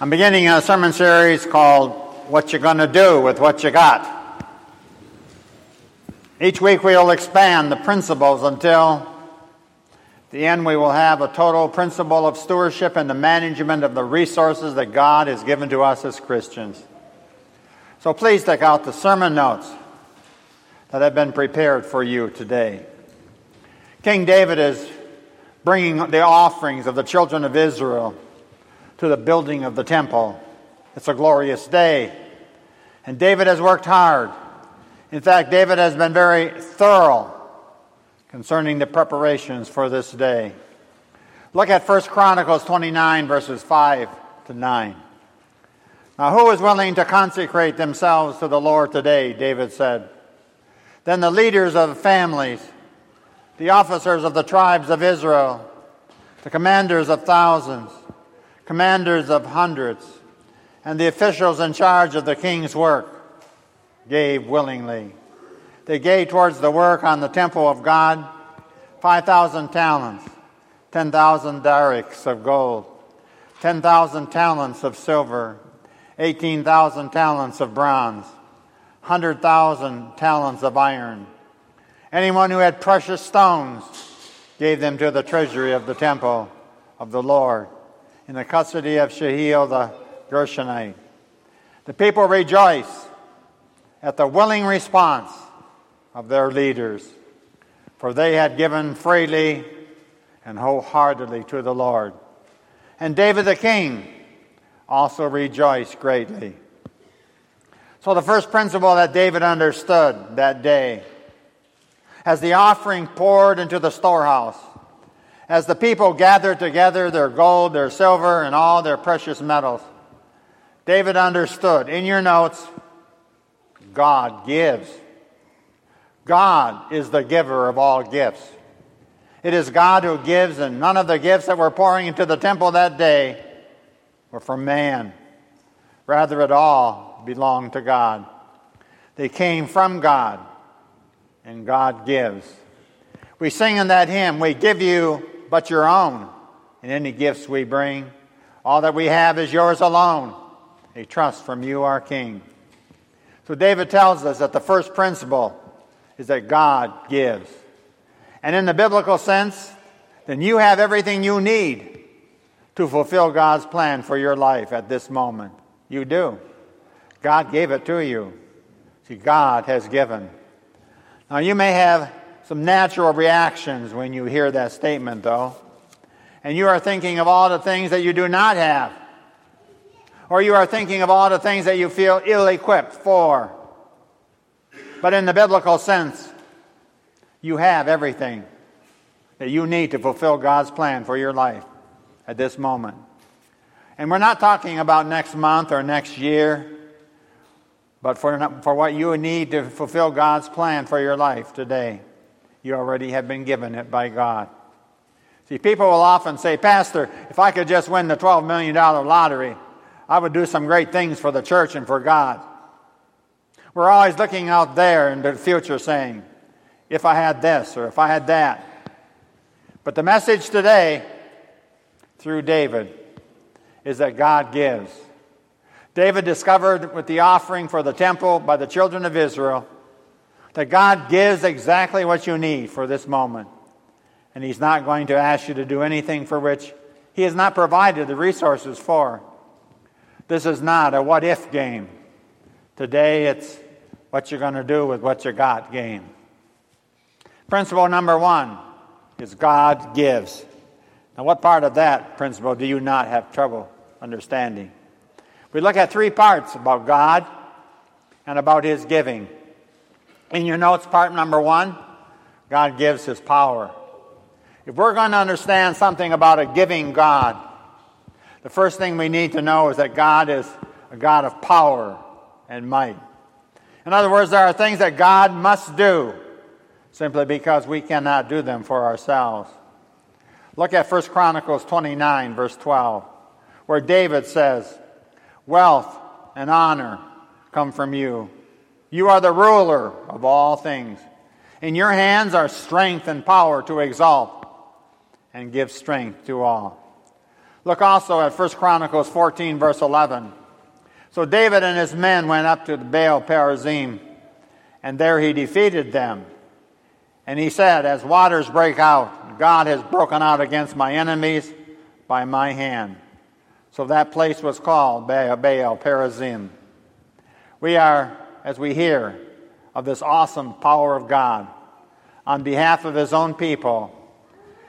I'm beginning a sermon series called What You're Gonna Do with What You Got. Each week we'll expand the principles until the end we will have a total principle of stewardship and the management of the resources that God has given to us as Christians. So please take out the sermon notes that have been prepared for you today. King David is bringing the offerings of the children of Israel to the building of the temple. It's a glorious day. And David has worked hard. In fact, David has been very thorough concerning the preparations for this day. Look at 1 Chronicles 29, verses 5 to 9. Now, who is willing to consecrate themselves to the Lord today? David said. Then the leaders of the families, the officers of the tribes of Israel, the commanders of thousands, commanders of hundreds, and the officials in charge of the king's work gave willingly. They gave towards the work on the temple of God 5,000 talents, 10,000 darics of gold, 10,000 talents of silver, 18,000 talents of bronze, 100,000 talents of iron. Anyone who had precious stones gave them to the treasury of the temple of the Lord in the custody of Jehiel the Gershonite. The people rejoice at the willing response of their leaders, for they had given freely and wholeheartedly to the Lord. And David the king also rejoiced greatly. So, the first principle that David understood that day, as the offering poured into the storehouse, as the people gathered together their gold, their silver, and all their precious metals, David understood. In your notes, God gives. God is the giver of all gifts. It is God who gives, and none of the gifts that were pouring into the temple that day were from man. Rather, it all belonged to God. They came from God, and God gives. We sing in that hymn, We give you but your own. And any gifts we bring, all that we have is yours alone, a trust from you, our King. So David tells us that the first principle is that God gives. And in the biblical sense, then you have everything you need to fulfill God's plan for your life at this moment. You do. God gave it to you. See, God has given. Now, you may have some natural reactions when you hear that statement, though. And you are thinking of all the things that you do not have. Or you are thinking of all the things that you feel ill equipped for. But in the biblical sense, you have everything that you need to fulfill God's plan for your life at this moment. And we're not talking about next month or next year, but for, for what you need to fulfill God's plan for your life today. You already have been given it by God. See, people will often say, Pastor, if I could just win the $12 million lottery, I would do some great things for the church and for God. We're always looking out there in the future saying, if I had this or if I had that. But the message today, through David, is that God gives. David discovered with the offering for the temple by the children of Israel that God gives exactly what you need for this moment. And He's not going to ask you to do anything for which He has not provided the resources for. This is not a what if game. Today it's what you're going to do with what you got game. Principle number one is God gives. Now, what part of that principle do you not have trouble understanding? We look at three parts about God and about His giving. In your notes, part number one, God gives his power. If we're going to understand something about a giving God, the first thing we need to know is that God is a God of power and might. In other words, there are things that God must do simply because we cannot do them for ourselves. Look at 1 Chronicles 29, verse 12, where David says, Wealth and honor come from you you are the ruler of all things. In your hands are strength and power to exalt and give strength to all. Look also at 1 Chronicles 14, verse 11. So David and his men went up to the Baal Perazim, and there he defeated them. And he said, As waters break out, God has broken out against my enemies by my hand. So that place was called Baal, Perazim. We are, as we hear of this awesome power of God on behalf of his own people,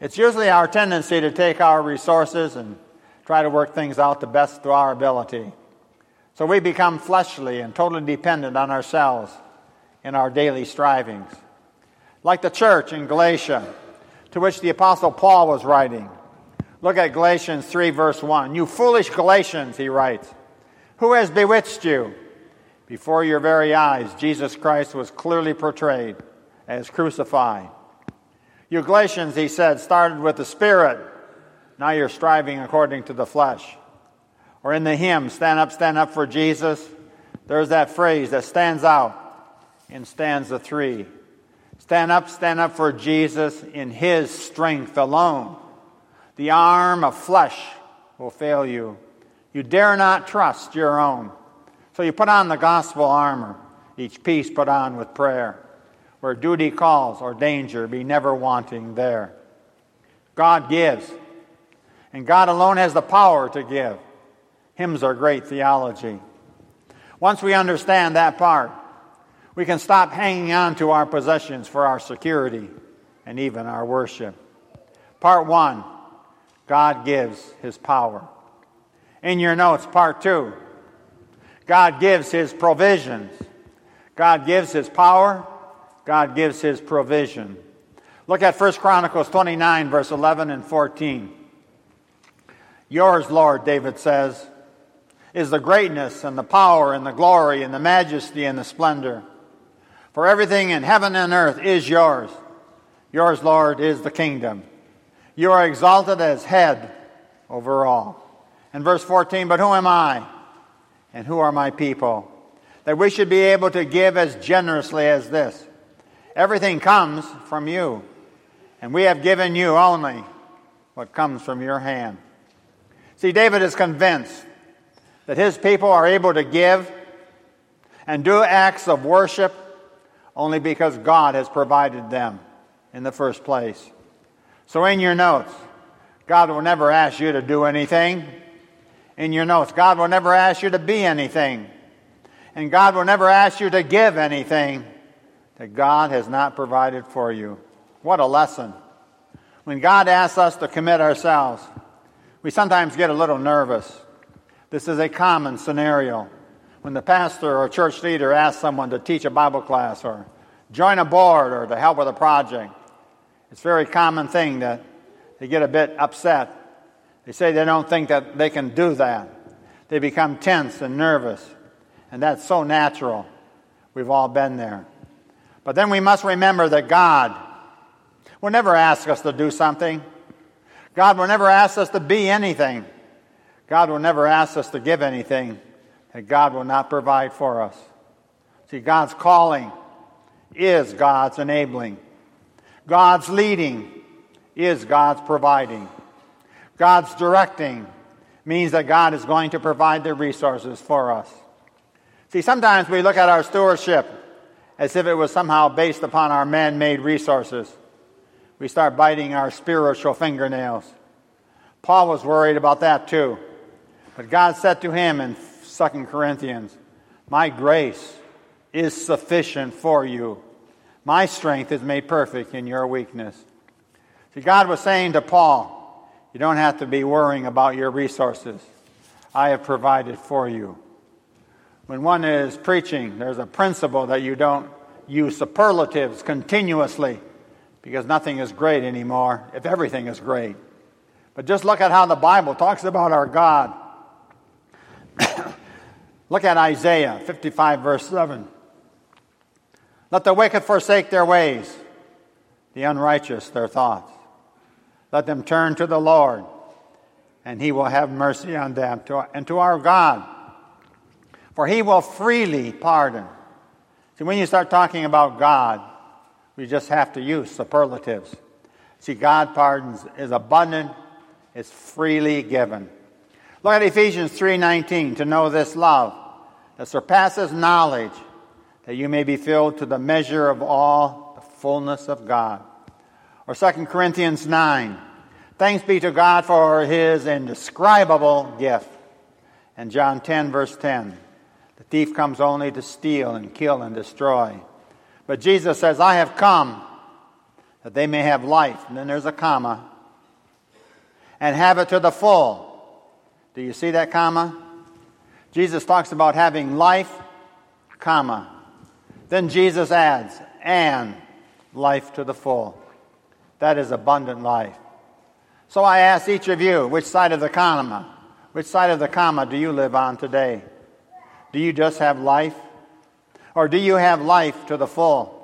it's usually our tendency to take our resources and try to work things out the best to our ability. So we become fleshly and totally dependent on ourselves in our daily strivings. Like the church in Galatia, to which the Apostle Paul was writing. Look at Galatians 3, verse 1. You foolish Galatians, he writes, who has bewitched you? Before your very eyes, Jesus Christ was clearly portrayed as crucified. You Galatians, he said, started with the Spirit. Now you're striving according to the flesh. Or in the hymn, Stand Up, Stand Up for Jesus, there's that phrase that stands out in stanza three. Stand up, stand up for Jesus in his strength alone. The arm of flesh will fail you. You dare not trust your own. So you put on the gospel armor, each piece put on with prayer. Where duty calls or danger, be never wanting there. God gives, and God alone has the power to give. Hymns are great theology. Once we understand that part, we can stop hanging on to our possessions for our security and even our worship. Part one God gives his power. In your notes, part two God gives his provisions. God gives his power. God gives his provision. Look at 1 Chronicles 29, verse 11 and 14. Yours, Lord, David says, is the greatness and the power and the glory and the majesty and the splendor. For everything in heaven and earth is yours. Yours, Lord, is the kingdom. You are exalted as head over all. And verse 14, but who am I and who are my people? That we should be able to give as generously as this. Everything comes from you, and we have given you only what comes from your hand. See, David is convinced that his people are able to give and do acts of worship only because God has provided them in the first place. So, in your notes, God will never ask you to do anything. In your notes, God will never ask you to be anything. And God will never ask you to give anything that God has not provided for you. What a lesson. When God asks us to commit ourselves, we sometimes get a little nervous. This is a common scenario. When the pastor or church leader asks someone to teach a Bible class or join a board or to help with a project, it's a very common thing that they get a bit upset. They say they don't think that they can do that. They become tense and nervous. And that's so natural. We've all been there. But then we must remember that God will never ask us to do something. God will never ask us to be anything. God will never ask us to give anything that God will not provide for us. See, God's calling is God's enabling. God's leading is God's providing. God's directing means that God is going to provide the resources for us. See, sometimes we look at our stewardship as if it was somehow based upon our man made resources. We start biting our spiritual fingernails. Paul was worried about that too. But God said to him in 2 Corinthians, My grace is sufficient for you. My strength is made perfect in your weakness. See, God was saying to Paul, You don't have to be worrying about your resources. I have provided for you. When one is preaching, there's a principle that you don't use superlatives continuously because nothing is great anymore if everything is great. But just look at how the Bible talks about our God. Look at Isaiah 55, verse 7. Let the wicked forsake their ways, the unrighteous their thoughts. Let them turn to the Lord, and he will have mercy on them, and to our God, for he will freely pardon. See, when you start talking about God, we just have to use superlatives. See, God pardons is abundant, is freely given. Look at Ephesians 3:19 to know this love that surpasses knowledge that you may be filled to the measure of all the fullness of God. Or 2 Corinthians 9 Thanks be to God for his indescribable gift. And John 10 verse 10 The thief comes only to steal and kill and destroy. But Jesus says, I have come that they may have life. And then there's a comma. And have it to the full. Do you see that comma? Jesus talks about having life, comma. Then Jesus adds, and life to the full. That is abundant life. So I ask each of you, which side of the comma, which side of the comma do you live on today? Do you just have life? Or do you have life to the full?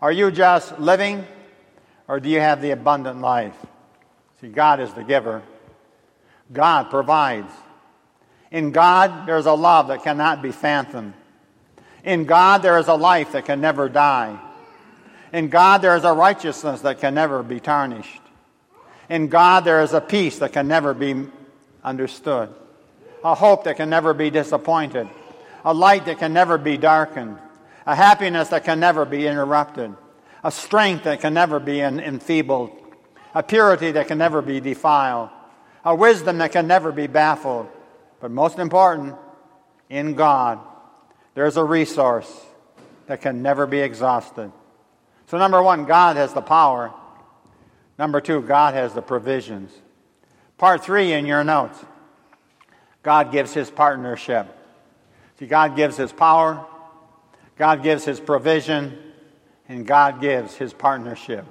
Are you just living? Or do you have the abundant life? See, God is the giver. God provides. In God, there's a love that cannot be fathomed. In God, there is a life that can never die. In God, there is a righteousness that can never be tarnished. In God, there is a peace that can never be understood, a hope that can never be disappointed, a light that can never be darkened, a happiness that can never be interrupted, a strength that can never be enfeebled, a purity that can never be defiled, a wisdom that can never be baffled. But most important, in God, there's a resource that can never be exhausted. So, number one, God has the power. Number two, God has the provisions. Part three in your notes God gives his partnership. See, God gives his power, God gives his provision, and God gives his partnership.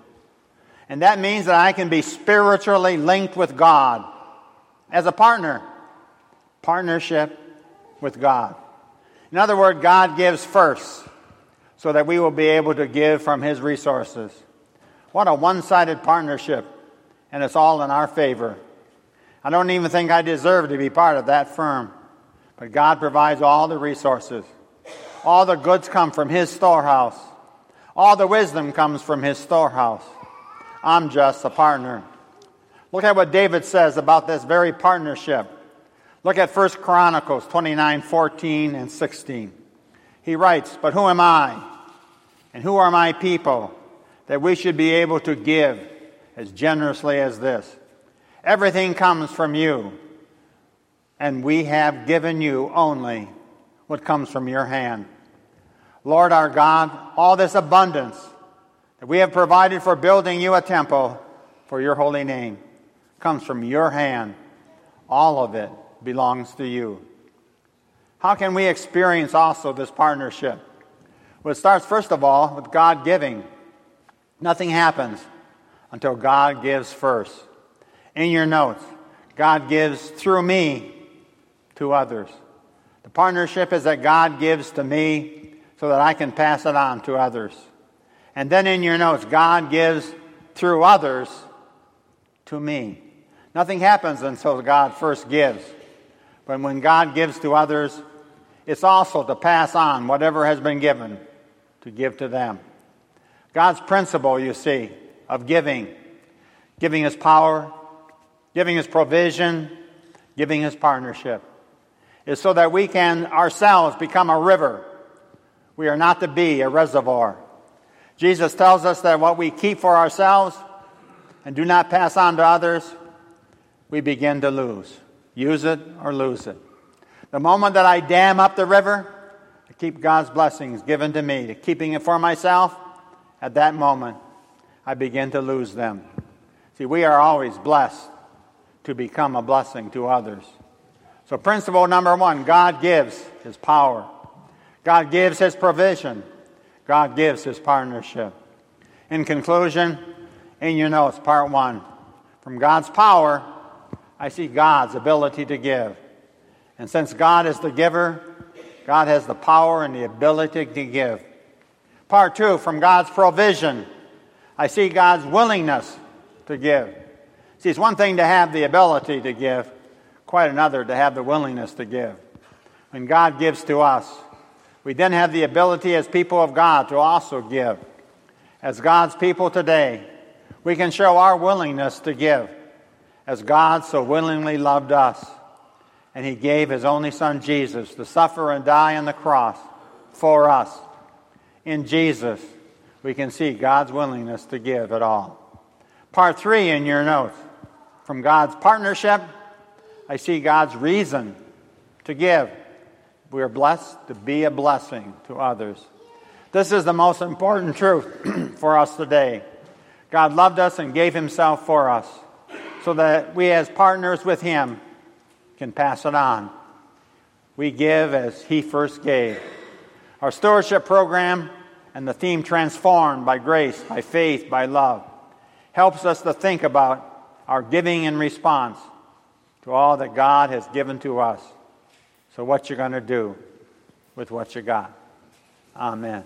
And that means that I can be spiritually linked with God as a partner. Partnership with God. In other words, God gives first so that we will be able to give from his resources. What a one sided partnership, and it's all in our favor. I don't even think I deserve to be part of that firm. But God provides all the resources. All the goods come from His storehouse. All the wisdom comes from His storehouse. I'm just a partner. Look at what David says about this very partnership. Look at 1 Chronicles 29 14 and 16. He writes, But who am I? And who are my people that we should be able to give as generously as this? Everything comes from you, and we have given you only what comes from your hand. Lord our God, all this abundance that we have provided for building you a temple for your holy name comes from your hand. All of it belongs to you. How can we experience also this partnership? Well, it starts first of all with God giving. Nothing happens until God gives first in your notes. God gives through me to others. The partnership is that God gives to me so that I can pass it on to others. And then in your notes, God gives through others to me. Nothing happens until God first gives. But when God gives to others, it's also to pass on whatever has been given to give to them. God's principle, you see, of giving, giving His power, giving His provision, giving His partnership, is so that we can ourselves become a river. We are not to be a reservoir. Jesus tells us that what we keep for ourselves and do not pass on to others, we begin to lose. Use it or lose it. The moment that I dam up the river, to keep God's blessings given to me, to keeping it for myself, at that moment, I begin to lose them. See, we are always blessed to become a blessing to others. So, principle number one God gives his power, God gives his provision, God gives his partnership. In conclusion, in your notes, part one from God's power, I see God's ability to give. And since God is the giver, God has the power and the ability to give. Part two, from God's provision, I see God's willingness to give. See, it's one thing to have the ability to give, quite another to have the willingness to give. When God gives to us, we then have the ability as people of God to also give. As God's people today, we can show our willingness to give. as God so willingly loved us. And he gave his only son Jesus to suffer and die on the cross for us. In Jesus, we can see God's willingness to give it all. Part three in your notes. From God's partnership, I see God's reason to give. We are blessed to be a blessing to others. This is the most important truth for us today. God loved us and gave himself for us so that we, as partners with him, can pass it on. We give as he first gave. Our stewardship program and the theme transformed by grace, by faith, by love helps us to think about our giving in response to all that God has given to us. So, what you're going to do with what you got. Amen.